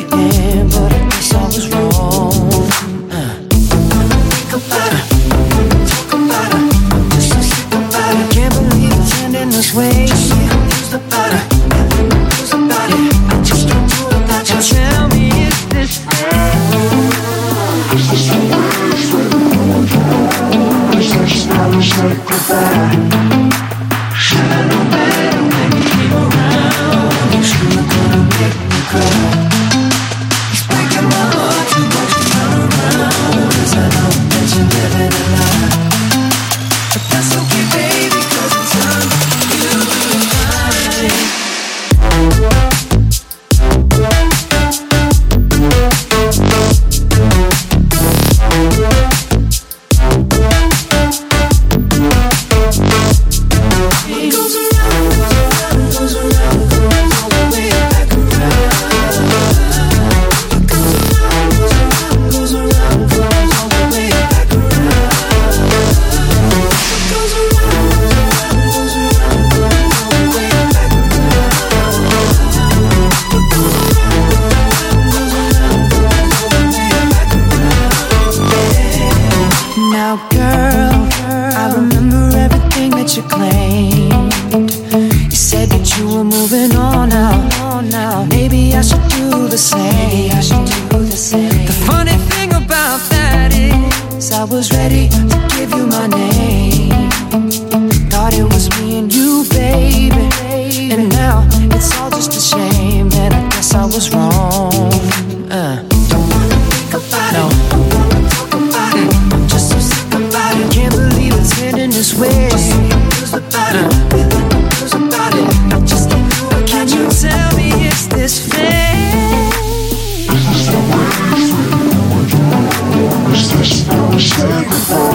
but I guess I was wrong. Think about talk about just think about. I can't believe it's ending this way. Now, girl, I remember everything that you claimed. You said that you were moving on out. Maybe I should do the same. The funny thing about that is, I was ready to give you my name. sacrifice.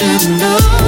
should know